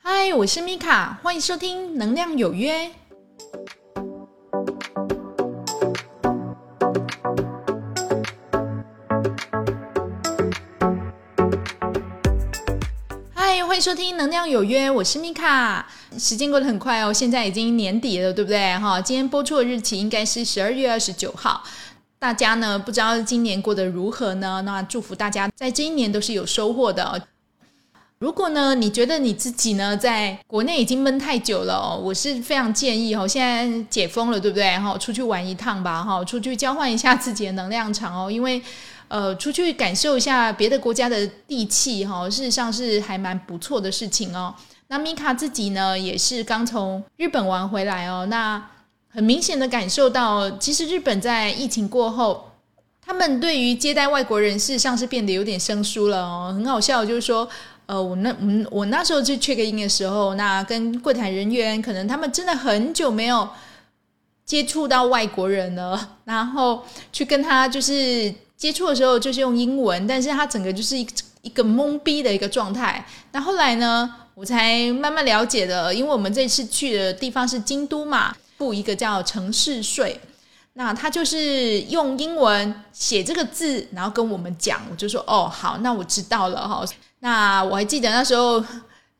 嗨，我是米卡，欢迎收听《能量有约》。嗨，欢迎收听《能量有约》，我是米卡。时间过得很快哦，现在已经年底了，对不对？哈，今天播出的日期应该是十二月二十九号。大家呢，不知道今年过得如何呢？那祝福大家在这一年都是有收获的。如果呢，你觉得你自己呢，在国内已经闷太久了哦，我是非常建议哦，现在解封了，对不对？哈，出去玩一趟吧，哈，出去交换一下自己的能量场哦，因为呃，出去感受一下别的国家的地气哈，事实上是还蛮不错的事情哦。那米卡自己呢，也是刚从日本玩回来哦，那很明显的感受到，其实日本在疫情过后，他们对于接待外国人，事实上是变得有点生疏了哦，很好笑，就是说。呃，我那嗯，我那时候去 check in 的时候，那跟柜台人员可能他们真的很久没有接触到外国人了，然后去跟他就是接触的时候就是用英文，但是他整个就是一一个懵逼的一个状态。那后来呢，我才慢慢了解的，因为我们这次去的地方是京都嘛，付一个叫城市税，那他就是用英文写这个字，然后跟我们讲，我就说哦，好，那我知道了哈。那我还记得那时候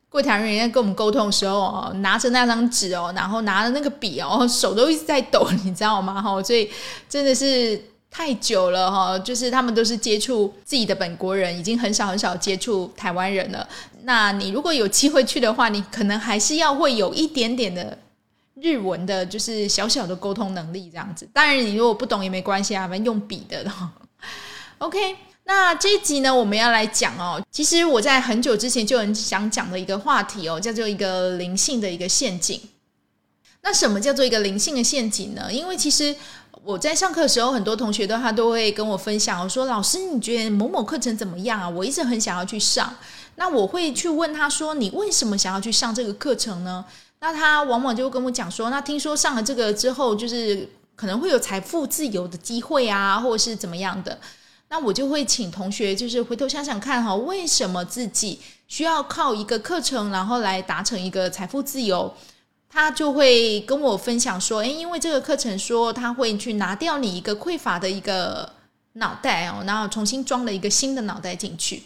柜台人员跟我们沟通的时候哦，拿着那张纸哦，然后拿着那个笔哦，手都一直在抖，你知道吗？哈，所以真的是太久了哈，就是他们都是接触自己的本国人，已经很少很少接触台湾人了。那你如果有机会去的话，你可能还是要会有一点点的日文的，就是小小的沟通能力这样子。当然，你如果不懂也没关系啊，反正用笔的。OK。那这一集呢，我们要来讲哦。其实我在很久之前就很想讲的一个话题哦，叫做一个灵性的一个陷阱。那什么叫做一个灵性的陷阱呢？因为其实我在上课的时候，很多同学都他都会跟我分享，我说老师，你觉得某某课程怎么样啊？我一直很想要去上。那我会去问他说，你为什么想要去上这个课程呢？那他往往就跟我讲说，那听说上了这个之后，就是可能会有财富自由的机会啊，或者是怎么样的。那我就会请同学，就是回头想想看哈，为什么自己需要靠一个课程，然后来达成一个财富自由？他就会跟我分享说，诶，因为这个课程说他会去拿掉你一个匮乏的一个脑袋哦，然后重新装了一个新的脑袋进去。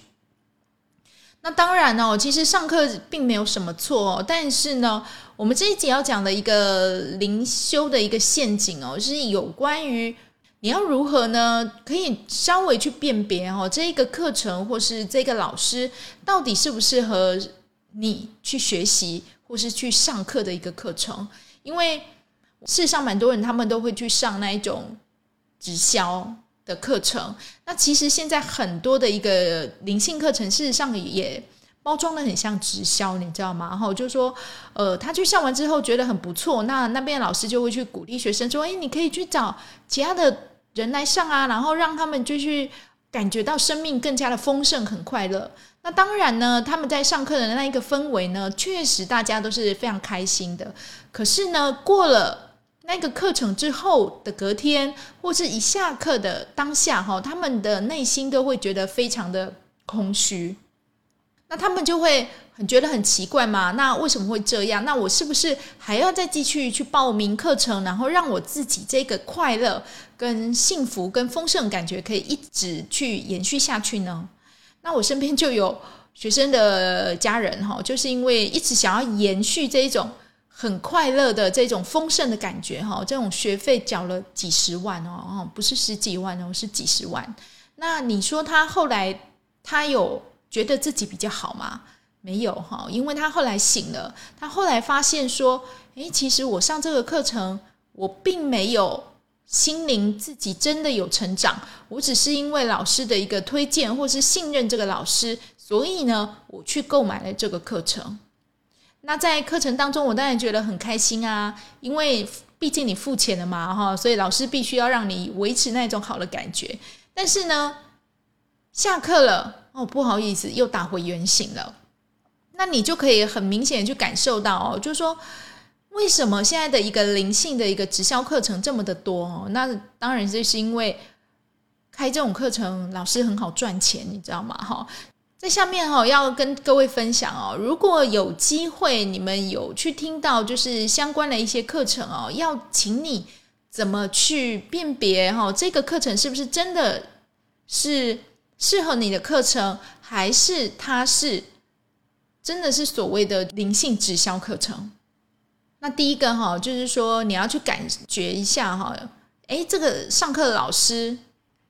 那当然哦，其实上课并没有什么错，但是呢，我们这一集要讲的一个灵修的一个陷阱哦，是有关于。你要如何呢？可以稍微去辨别哦，这一个课程或是这个老师到底适不适合你去学习或是去上课的一个课程？因为事实上，蛮多人他们都会去上那一种直销的课程。那其实现在很多的一个灵性课程，事实上也包装的很像直销，你知道吗？然后就说，呃，他去上完之后觉得很不错，那那边老师就会去鼓励学生说：“哎，你可以去找其他的。”人来上啊，然后让他们就去感觉到生命更加的丰盛、很快乐。那当然呢，他们在上课的那一个氛围呢，确实大家都是非常开心的。可是呢，过了那个课程之后的隔天，或是一下课的当下，哈，他们的内心都会觉得非常的空虚。那他们就会很觉得很奇怪嘛？那为什么会这样？那我是不是还要再继续去报名课程，然后让我自己这个快乐、跟幸福、跟丰盛感觉可以一直去延续下去呢？那我身边就有学生的家人哈，就是因为一直想要延续这一种很快乐的这种丰盛的感觉哈，这种学费缴了几十万哦，哦，不是十几万哦，是几十万。那你说他后来他有？觉得自己比较好吗？没有哈，因为他后来醒了，他后来发现说，诶，其实我上这个课程，我并没有心灵自己真的有成长，我只是因为老师的一个推荐或是信任这个老师，所以呢，我去购买了这个课程。那在课程当中，我当然觉得很开心啊，因为毕竟你付钱了嘛，哈，所以老师必须要让你维持那种好的感觉。但是呢，下课了。哦，不好意思，又打回原形了。那你就可以很明显去感受到哦，就是说，为什么现在的一个灵性的一个直销课程这么的多？那当然就是因为开这种课程，老师很好赚钱，你知道吗？哈，在下面哈，要跟各位分享哦，如果有机会，你们有去听到就是相关的一些课程哦，要请你怎么去辨别哈，这个课程是不是真的是适合你的课程，还是它是真的是所谓的灵性直销课程？那第一个哈，就是说你要去感觉一下哈，诶，这个上课的老师，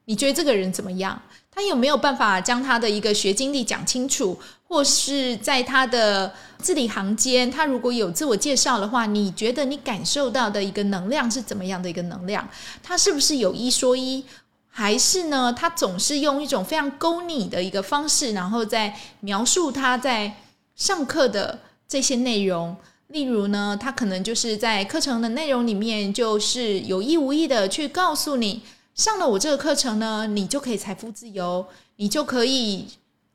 你觉得这个人怎么样？他有没有办法将他的一个学经历讲清楚，或是在他的字里行间，他如果有自我介绍的话，你觉得你感受到的一个能量是怎么样的一个能量？他是不是有一说一，还是呢？他总是用一种非常勾你的一个方式，然后在描述他在上课的这些内容。例如呢，他可能就是在课程的内容里面，就是有意无意的去告诉你。上了我这个课程呢，你就可以财富自由，你就可以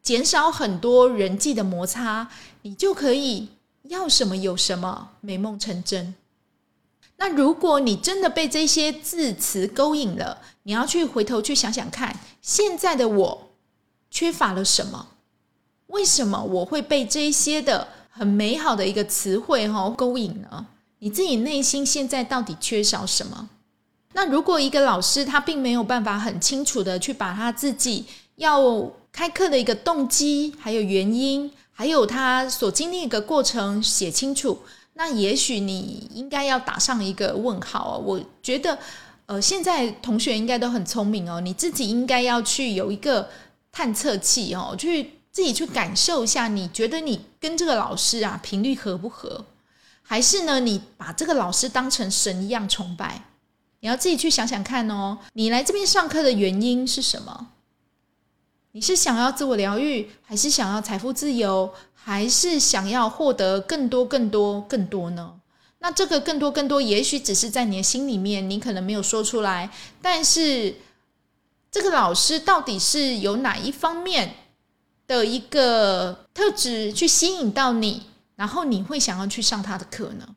减少很多人际的摩擦，你就可以要什么有什么，美梦成真。那如果你真的被这些字词勾引了，你要去回头去想想看，现在的我缺乏了什么？为什么我会被这些的很美好的一个词汇哈勾引呢？你自己内心现在到底缺少什么？那如果一个老师他并没有办法很清楚的去把他自己要开课的一个动机，还有原因，还有他所经历一个过程写清楚，那也许你应该要打上一个问号哦。我觉得，呃，现在同学应该都很聪明哦，你自己应该要去有一个探测器哦，去自己去感受一下，你觉得你跟这个老师啊频率合不合？还是呢，你把这个老师当成神一样崇拜？你要自己去想想看哦，你来这边上课的原因是什么？你是想要自我疗愈，还是想要财富自由，还是想要获得更多、更多、更多呢？那这个更多、更多，也许只是在你的心里面，你可能没有说出来。但是，这个老师到底是有哪一方面的一个特质去吸引到你，然后你会想要去上他的课呢？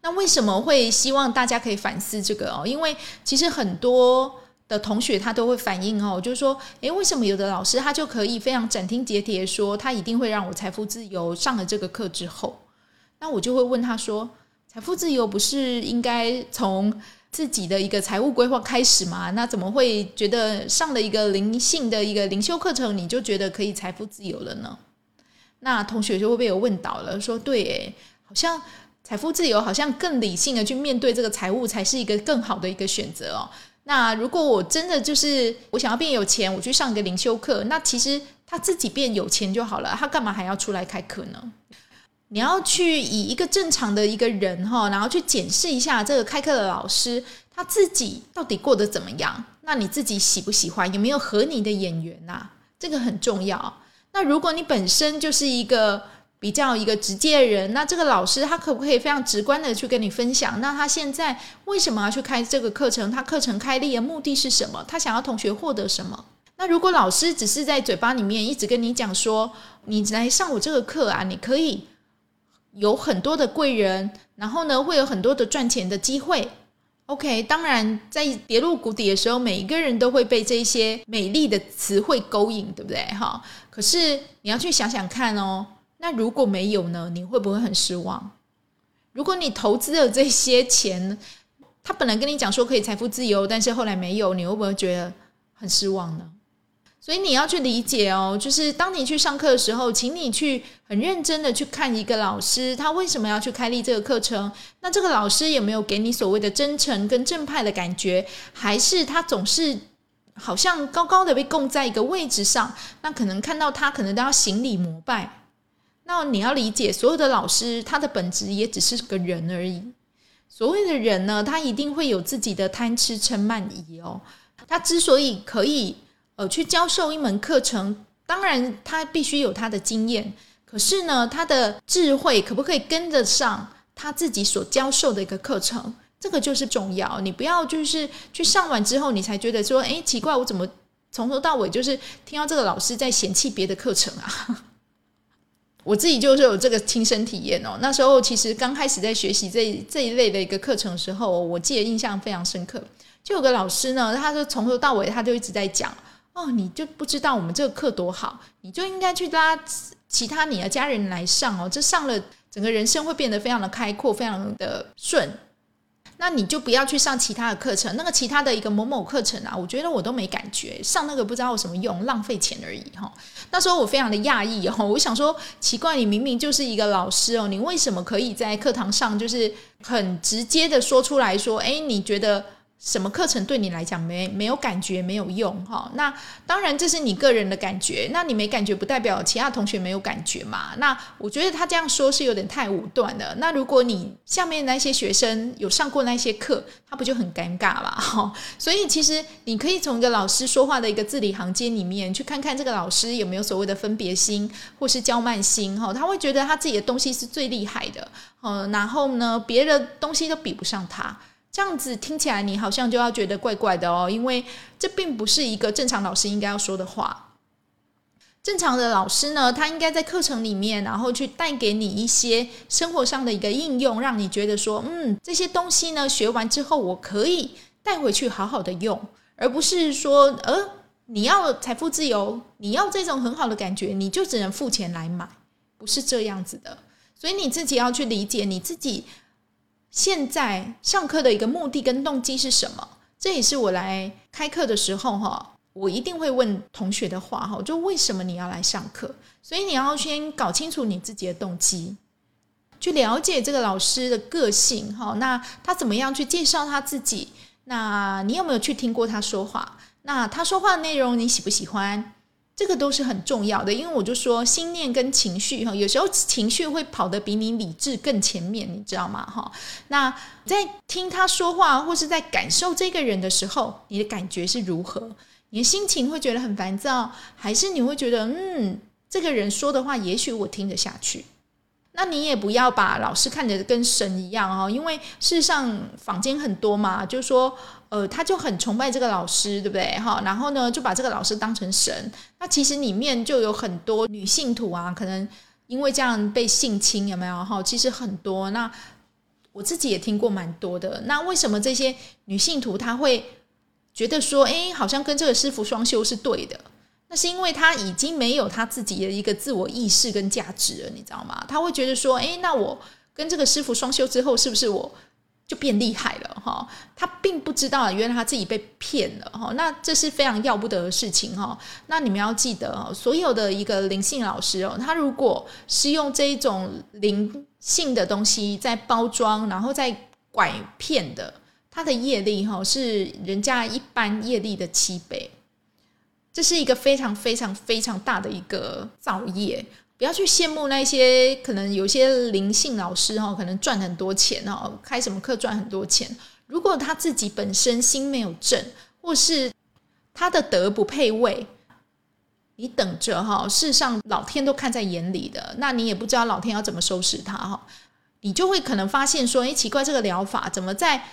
那为什么会希望大家可以反思这个哦？因为其实很多的同学他都会反映哦，就是说，诶，为什么有的老师他就可以非常斩钉截铁说他一定会让我财富自由？上了这个课之后，那我就会问他说，财富自由不是应该从自己的一个财务规划开始嘛？那怎么会觉得上了一个灵性的一个灵修课程，你就觉得可以财富自由了呢？那同学就会被我问倒了，说对，诶，好像。财富自由好像更理性的去面对这个财务，才是一个更好的一个选择哦。那如果我真的就是我想要变有钱，我去上一个灵修课，那其实他自己变有钱就好了，他干嘛还要出来开课呢？你要去以一个正常的一个人哈，然后去检视一下这个开课的老师他自己到底过得怎么样？那你自己喜不喜欢？有没有合你的眼缘呐？这个很重要。那如果你本身就是一个。比较一个直接的人，那这个老师他可不可以非常直观的去跟你分享？那他现在为什么要去开这个课程？他课程开立的目的是什么？他想要同学获得什么？那如果老师只是在嘴巴里面一直跟你讲说，你来上我这个课啊，你可以有很多的贵人，然后呢会有很多的赚钱的机会。OK，当然在跌入谷底的时候，每一个人都会被这些美丽的词汇勾引，对不对？哈，可是你要去想想看哦。那如果没有呢？你会不会很失望？如果你投资的这些钱，他本来跟你讲说可以财富自由，但是后来没有，你会不会觉得很失望呢？所以你要去理解哦，就是当你去上课的时候，请你去很认真的去看一个老师，他为什么要去开立这个课程？那这个老师有没有给你所谓的真诚跟正派的感觉？还是他总是好像高高的被供在一个位置上？那可能看到他，可能都要行礼膜拜。那你要理解，所有的老师他的本质也只是个人而已。所谓的人呢，他一定会有自己的贪吃嗔慢疑哦。他之所以可以呃去教授一门课程，当然他必须有他的经验。可是呢，他的智慧可不可以跟得上他自己所教授的一个课程？这个就是重要。你不要就是去上完之后，你才觉得说，哎，奇怪，我怎么从头到尾就是听到这个老师在嫌弃别的课程啊？我自己就是有这个亲身体验哦。那时候其实刚开始在学习这这一类的一个课程的时候，我记得印象非常深刻。就有个老师呢，他就从头到尾他就一直在讲哦，你就不知道我们这个课多好，你就应该去拉其他你的家人来上哦，这上了整个人生会变得非常的开阔，非常的顺。那你就不要去上其他的课程，那个其他的一个某某课程啊，我觉得我都没感觉，上那个不知道有什么用，浪费钱而已哈。那时候我非常的讶异哦，我想说奇怪，你明明就是一个老师哦，你为什么可以在课堂上就是很直接的说出来说，哎，你觉得？什么课程对你来讲没没有感觉没有用哈？那当然这是你个人的感觉，那你没感觉不代表其他同学没有感觉嘛？那我觉得他这样说是有点太武断了。那如果你下面那些学生有上过那些课，他不就很尴尬嘛？哈，所以其实你可以从一个老师说话的一个字里行间里面去看看这个老师有没有所谓的分别心或是骄慢心哈？他会觉得他自己的东西是最厉害的，嗯，然后呢，别的东西都比不上他。这样子听起来，你好像就要觉得怪怪的哦，因为这并不是一个正常老师应该要说的话。正常的老师呢，他应该在课程里面，然后去带给你一些生活上的一个应用，让你觉得说，嗯，这些东西呢，学完之后我可以带回去好好的用，而不是说，呃，你要财富自由，你要这种很好的感觉，你就只能付钱来买，不是这样子的。所以你自己要去理解你自己。现在上课的一个目的跟动机是什么？这也是我来开课的时候哈，我一定会问同学的话哈，就为什么你要来上课？所以你要先搞清楚你自己的动机，去了解这个老师的个性哈。那他怎么样去介绍他自己？那你有没有去听过他说话？那他说话的内容你喜不喜欢？这个都是很重要的，因为我就说心念跟情绪哈，有时候情绪会跑得比你理智更前面，你知道吗？哈，那在听他说话或是在感受这个人的时候，你的感觉是如何？你的心情会觉得很烦躁，还是你会觉得嗯，这个人说的话也许我听得下去？那你也不要把老师看得跟神一样哦，因为事实上坊间很多嘛，就是说。呃，他就很崇拜这个老师，对不对？哈，然后呢，就把这个老师当成神。那其实里面就有很多女性徒啊，可能因为这样被性侵，有没有？哈，其实很多。那我自己也听过蛮多的。那为什么这些女性徒她会觉得说，哎，好像跟这个师傅双修是对的？那是因为她已经没有她自己的一个自我意识跟价值了，你知道吗？她会觉得说，哎，那我跟这个师傅双修之后，是不是我？就变厉害了哈，他并不知道原来他自己被骗了哈，那这是非常要不得的事情哈。那你们要记得哦，所有的一个灵性老师哦，他如果是用这一种灵性的东西在包装，然后再拐骗的，他的业力哈是人家一般业力的七倍，这是一个非常非常非常大的一个造业。不要去羡慕那些可能有些灵性老师哈，可能赚很多钱哦，开什么课赚很多钱。如果他自己本身心没有正，或是他的德不配位，你等着哈。事实上，老天都看在眼里的，那你也不知道老天要怎么收拾他哈。你就会可能发现说，哎，奇怪，这个疗法怎么在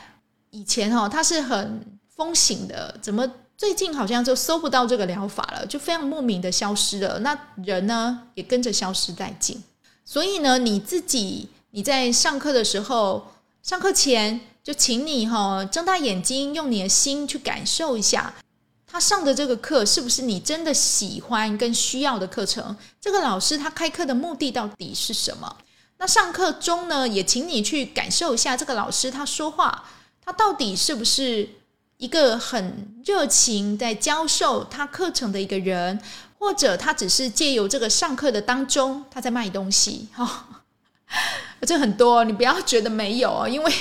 以前哈，它是很风行的，怎么？最近好像就搜不到这个疗法了，就非常莫名的消失了。那人呢也跟着消失殆尽。所以呢，你自己你在上课的时候，上课前就请你哈睁大眼睛，用你的心去感受一下，他上的这个课是不是你真的喜欢跟需要的课程？这个老师他开课的目的到底是什么？那上课中呢，也请你去感受一下这个老师他说话，他到底是不是？一个很热情在教授他课程的一个人，或者他只是借由这个上课的当中，他在卖东西哈，这很多，你不要觉得没有哦，因为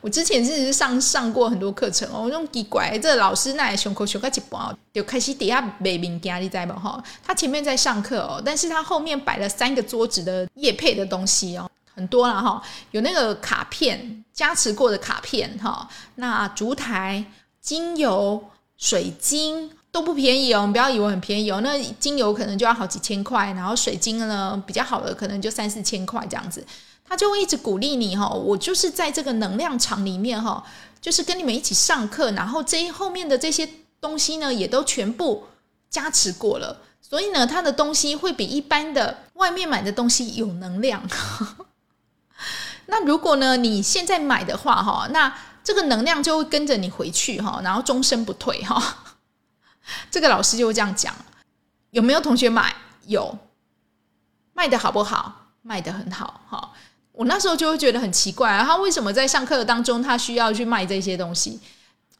我之前是上上过很多课程哦，我用奇怪，这老师那胸口胸口一半，就开始底下卖物件，你知不哈？他前面在上课哦，但是他后面摆了三个桌子的叶配的东西哦，很多了哈，有那个卡片加持过的卡片哈，那烛台。精油、水晶都不便宜哦，你不要以为很便宜哦。那精油可能就要好几千块，然后水晶呢比较好的可能就三四千块这样子。他就会一直鼓励你哈，我就是在这个能量场里面哈，就是跟你们一起上课，然后这后面的这些东西呢也都全部加持过了，所以呢，他的东西会比一般的外面买的东西有能量。那如果呢你现在买的话哈，那这个能量就会跟着你回去哈，然后终身不退哈。这个老师就会这样讲。有没有同学买？有。卖的好不好？卖的很好。哈，我那时候就会觉得很奇怪啊，他为什么在上课当中他需要去卖这些东西？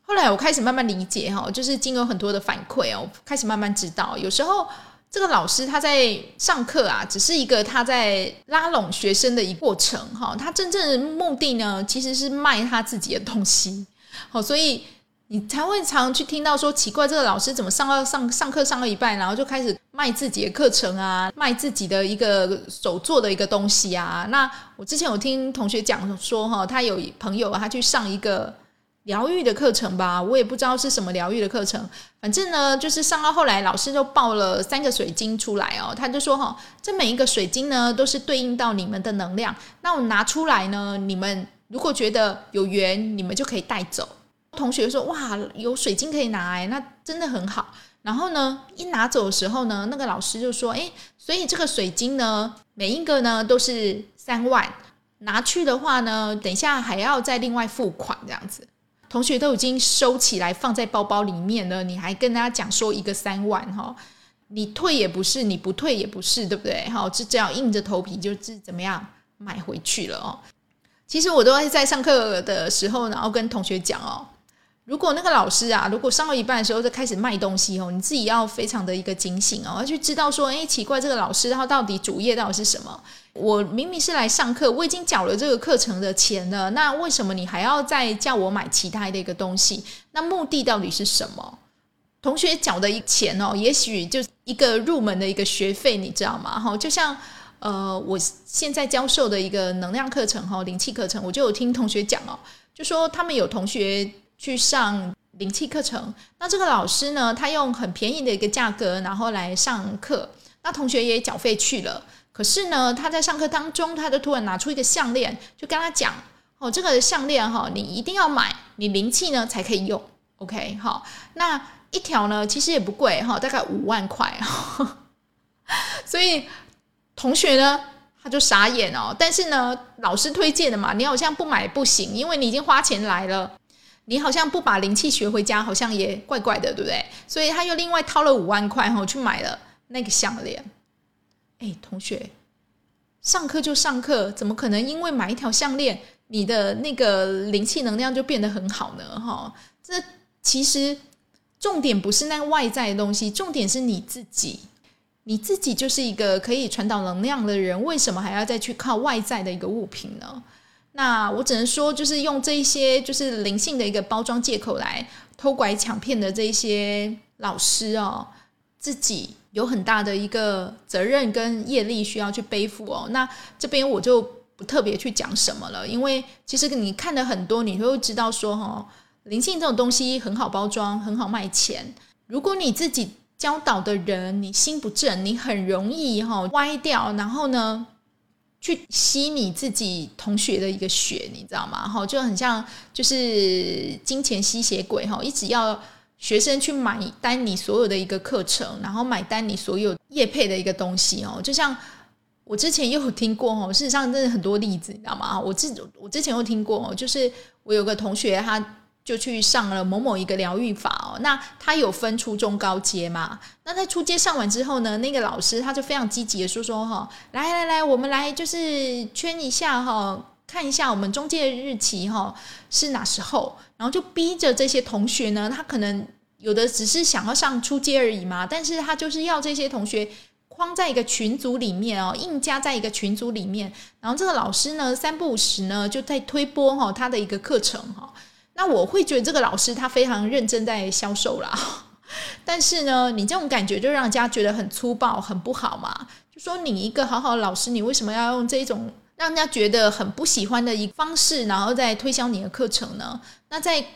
后来我开始慢慢理解哈，就是经有很多的反馈哦，开始慢慢知道，有时候这个老师他在上课啊，只是一个他在拉拢学生的一过程哈，他真正的目的呢，其实是卖他自己的东西。好，所以你才会常去听到说奇怪，这个老师怎么上到上上课上到一半，然后就开始卖自己的课程啊，卖自己的一个手做的一个东西啊？那我之前有听同学讲说哈，他有朋友他去上一个。疗愈的课程吧，我也不知道是什么疗愈的课程。反正呢，就是上到后来，老师就报了三个水晶出来哦。他就说：“哈，这每一个水晶呢，都是对应到你们的能量。那我拿出来呢，你们如果觉得有缘，你们就可以带走。”同学说：“哇，有水晶可以拿哎，那真的很好。”然后呢，一拿走的时候呢，那个老师就说：“哎，所以这个水晶呢，每一个呢都是三万，拿去的话呢，等一下还要再另外付款这样子。”同学都已经收起来放在包包里面了，你还跟大家讲说一个三万哈，你退也不是，你不退也不是，对不对？哈，就这样硬着头皮就是怎么样买回去了哦。其实我都会在上课的时候，然后跟同学讲哦。如果那个老师啊，如果上到一半的时候就开始卖东西哦，你自己要非常的一个警醒哦，要去知道说，哎，奇怪，这个老师他到底主业到底是什么？我明明是来上课，我已经缴了这个课程的钱了，那为什么你还要再叫我买其他的一个东西？那目的到底是什么？同学缴的一钱哦，也许就一个入门的一个学费，你知道吗？哈，就像呃，我现在教授的一个能量课程哈，灵气课程，我就有听同学讲哦，就说他们有同学。去上灵气课程，那这个老师呢，他用很便宜的一个价格，然后来上课，那同学也缴费去了。可是呢，他在上课当中，他就突然拿出一个项链，就跟他讲：“哦，这个项链哈，你一定要买，你灵气呢才可以用。”OK，好，那一条呢其实也不贵哈，大概五万块。所以同学呢他就傻眼哦。但是呢，老师推荐的嘛，你好像不买不行，因为你已经花钱来了。你好像不把灵气学回家，好像也怪怪的，对不对？所以他又另外掏了五万块哈，去买了那个项链。哎，同学，上课就上课，怎么可能因为买一条项链，你的那个灵气能量就变得很好呢？哈，这其实重点不是那外在的东西，重点是你自己，你自己就是一个可以传导能量的人，为什么还要再去靠外在的一个物品呢？那我只能说，就是用这一些就是灵性的一个包装借口来偷拐抢骗的这些老师哦，自己有很大的一个责任跟业力需要去背负哦。那这边我就不特别去讲什么了，因为其实你看了很多，你会知道说哈，灵性这种东西很好包装，很好卖钱。如果你自己教导的人你心不正，你很容易哈歪掉，然后呢？去吸你自己同学的一个血，你知道吗？哈，就很像就是金钱吸血鬼哈，一直要学生去买单你所有的一个课程，然后买单你所有业配的一个东西哦。就像我之前又有听过哦，事实上真的很多例子，你知道吗？我之我之前有听过，就是我有个同学他。就去上了某某一个疗愈法哦，那他有分初中高阶嘛？那在初阶上完之后呢，那个老师他就非常积极的说说哈，来来来，我们来就是圈一下哈，看一下我们中介日期哈是哪时候，然后就逼着这些同学呢，他可能有的只是想要上初阶而已嘛，但是他就是要这些同学框在一个群组里面哦，硬加在一个群组里面，然后这个老师呢三不五时呢就在推播哈他的一个课程哈。那我会觉得这个老师他非常认真在销售啦，但是呢，你这种感觉就让人家觉得很粗暴、很不好嘛。就说你一个好好的老师，你为什么要用这种让人家觉得很不喜欢的一方式，然后再推销你的课程呢？那在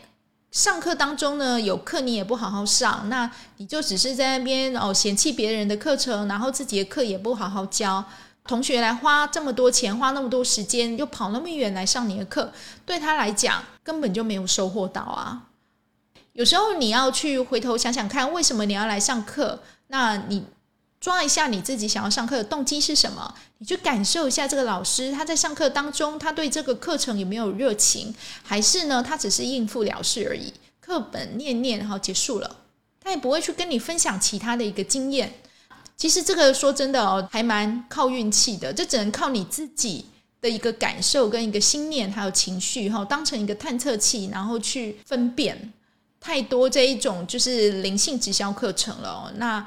上课当中呢，有课你也不好好上，那你就只是在那边哦嫌弃别人的课程，然后自己的课也不好好教。同学来花这么多钱，花那么多时间，又跑那么远来上你的课，对他来讲根本就没有收获到啊！有时候你要去回头想想看，为什么你要来上课？那你抓一下你自己想要上课的动机是什么？你去感受一下这个老师他在上课当中，他对这个课程有没有热情？还是呢，他只是应付了事而已？课本念念，然后结束了。他也不会去跟你分享其他的一个经验。其实这个说真的哦，还蛮靠运气的，这只能靠你自己的一个感受跟一个心念还有情绪哈，当成一个探测器，然后去分辨。太多这一种就是灵性直销课程了。那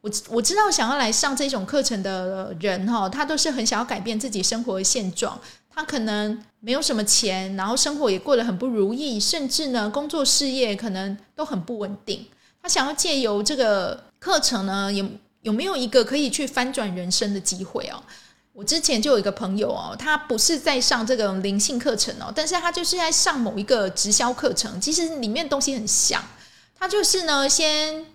我我知道想要来上这种课程的人哈，他都是很想要改变自己生活的现状。他可能没有什么钱，然后生活也过得很不如意，甚至呢工作事业可能都很不稳定。他想要借由这个课程呢，有有没有一个可以去翻转人生的机会哦？我之前就有一个朋友哦，他不是在上这个灵性课程哦，但是他就是在上某一个直销课程，其实里面东西很像。他就是呢，先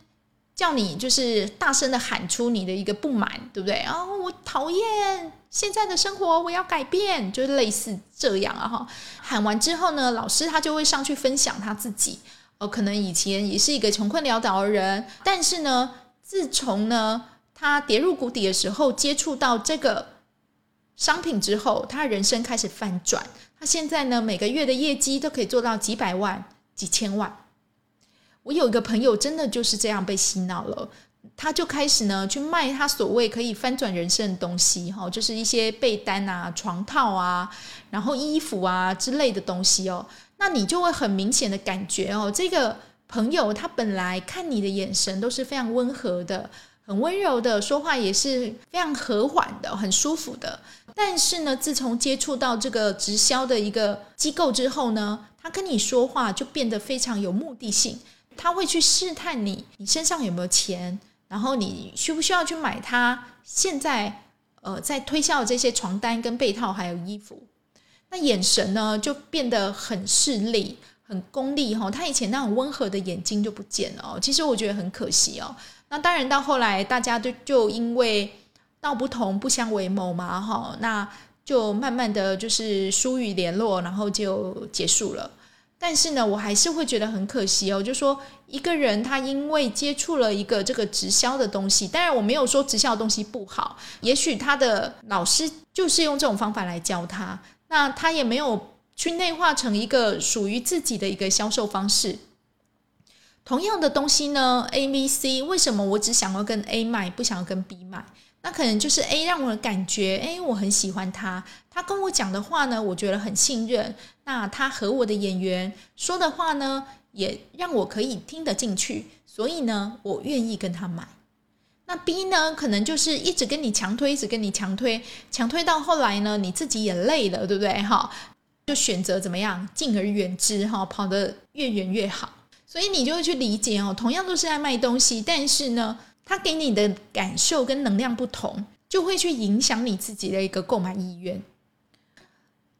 叫你就是大声的喊出你的一个不满，对不对？然后我讨厌现在的生活，我要改变，就是类似这样啊哈。喊完之后呢，老师他就会上去分享他自己，哦，可能以前也是一个穷困潦倒的人，但是呢，自从呢他跌入谷底的时候，接触到这个。商品之后，他人生开始翻转。他现在呢，每个月的业绩都可以做到几百万、几千万。我有一个朋友，真的就是这样被洗脑了，他就开始呢去卖他所谓可以翻转人生的东西，哈，就是一些被单啊、床套啊，然后衣服啊之类的东西哦。那你就会很明显的感觉哦，这个朋友他本来看你的眼神都是非常温和的。很温柔的说话也是非常和缓的，很舒服的。但是呢，自从接触到这个直销的一个机构之后呢，他跟你说话就变得非常有目的性。他会去试探你，你身上有没有钱，然后你需不需要去买他现在呃在推销的这些床单跟被套还有衣服。那眼神呢就变得很势利、很功利哈。他以前那种温和的眼睛就不见了哦。其实我觉得很可惜哦。那当然，到后来大家都就因为道不同不相为谋嘛，哈，那就慢慢的就是疏于联络，然后就结束了。但是呢，我还是会觉得很可惜哦，就说一个人他因为接触了一个这个直销的东西，当然我没有说直销的东西不好，也许他的老师就是用这种方法来教他，那他也没有去内化成一个属于自己的一个销售方式。同样的东西呢，A、B、C，为什么我只想要跟 A 买，不想要跟 B 买？那可能就是 A 让我感觉，哎，我很喜欢他，他跟我讲的话呢，我觉得很信任。那他和我的演员说的话呢，也让我可以听得进去，所以呢，我愿意跟他买。那 B 呢，可能就是一直跟你强推，一直跟你强推，强推到后来呢，你自己也累了，对不对？哈，就选择怎么样，敬而远之，哈，跑得越远越好。所以你就会去理解哦，同样都是在卖东西，但是呢，它给你的感受跟能量不同，就会去影响你自己的一个购买意愿。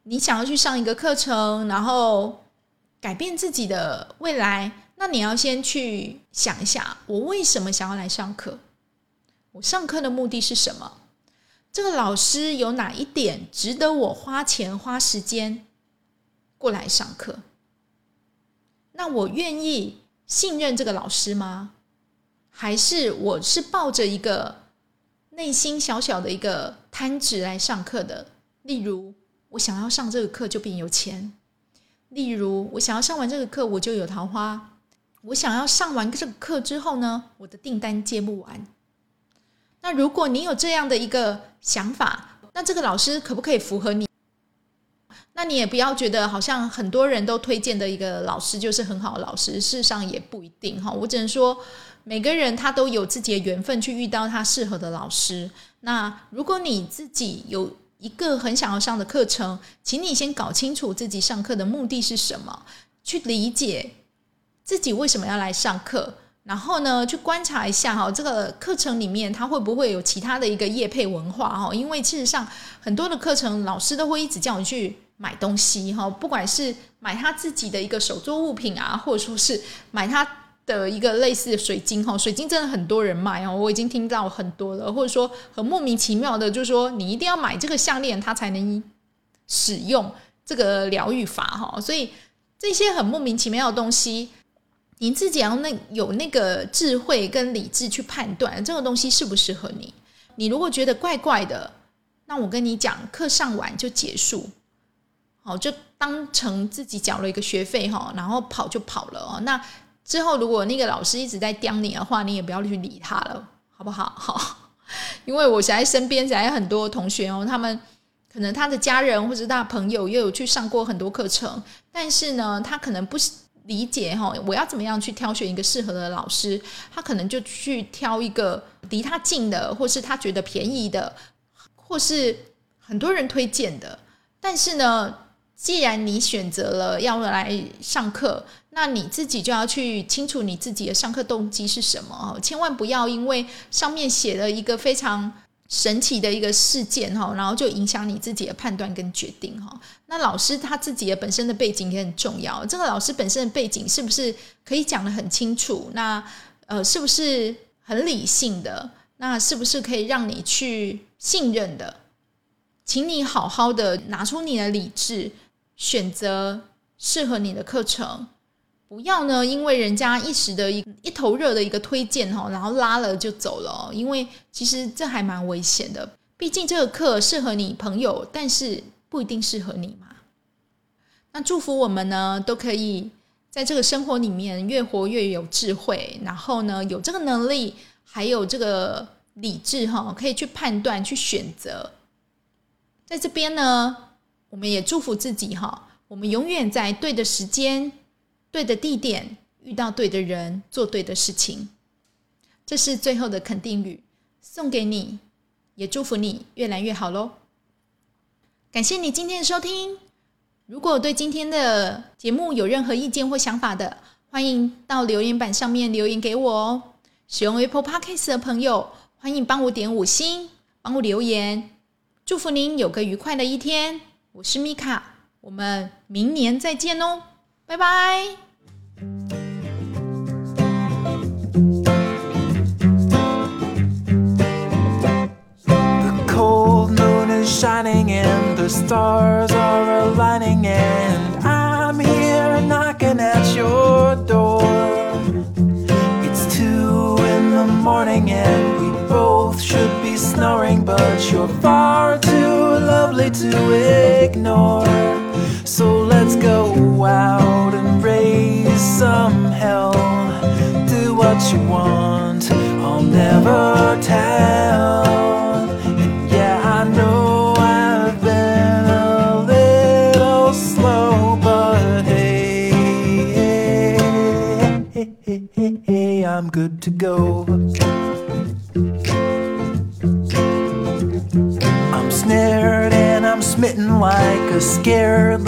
你想要去上一个课程，然后改变自己的未来，那你要先去想一下，我为什么想要来上课？我上课的目的是什么？这个老师有哪一点值得我花钱花时间过来上课？那我愿意信任这个老师吗？还是我是抱着一个内心小小的一个贪执来上课的？例如，我想要上这个课就变有钱；例如，我想要上完这个课我就有桃花；我想要上完这个课之后呢，我的订单接不完。那如果你有这样的一个想法，那这个老师可不可以符合你？那你也不要觉得好像很多人都推荐的一个老师就是很好的老师，事实上也不一定哈。我只能说，每个人他都有自己的缘分去遇到他适合的老师。那如果你自己有一个很想要上的课程，请你先搞清楚自己上课的目的是什么，去理解自己为什么要来上课，然后呢，去观察一下哈，这个课程里面它会不会有其他的一个业配文化哈？因为事实上很多的课程老师都会一直叫你去。买东西哈，不管是买他自己的一个手作物品啊，或者说是买他的一个类似的水晶哈，水晶真的很多人买哦，我已经听到很多了，或者说很莫名其妙的，就是说你一定要买这个项链，它才能使用这个疗愈法哈，所以这些很莫名其妙的东西，你自己要那有那个智慧跟理智去判断这个东西适不适合你。你如果觉得怪怪的，那我跟你讲，课上完就结束。好，就当成自己缴了一个学费哈，然后跑就跑了哦。那之后如果那个老师一直在刁你的话，你也不要去理他了，好不好？好，因为我现在身边在很多同学哦，他们可能他的家人或者他朋友又有去上过很多课程，但是呢，他可能不理解哈，我要怎么样去挑选一个适合的老师？他可能就去挑一个离他近的，或是他觉得便宜的，或是很多人推荐的。但是呢，既然你选择了要来上课，那你自己就要去清楚你自己的上课动机是什么哦，千万不要因为上面写了一个非常神奇的一个事件哈，然后就影响你自己的判断跟决定哈。那老师他自己的本身的背景也很重要，这个老师本身的背景是不是可以讲的很清楚？那呃，是不是很理性的？那是不是可以让你去信任的？请你好好的拿出你的理智，选择适合你的课程。不要呢，因为人家一时的一一头热的一个推荐哈，然后拉了就走了。因为其实这还蛮危险的，毕竟这个课适合你朋友，但是不一定适合你嘛。那祝福我们呢，都可以在这个生活里面越活越有智慧，然后呢，有这个能力，还有这个理智哈，可以去判断、去选择。在这边呢，我们也祝福自己哈，我们永远在对的时间。对的地点，遇到对的人，做对的事情，这是最后的肯定语，送给你，也祝福你越来越好喽。感谢你今天的收听。如果对今天的节目有任何意见或想法的，欢迎到留言板上面留言给我哦。使用 Apple Podcast 的朋友，欢迎帮我点五星，帮我留言。祝福您有个愉快的一天。我是米卡，我们明年再见哦。拜拜。The cold moon is shining and the stars are aligning and I'm here knocking at your door. It's two in the morning and we both should be snoring, but you're far too lovely to ignore. So let's go out and raise some hell. Do what you want, I'll never tell. scare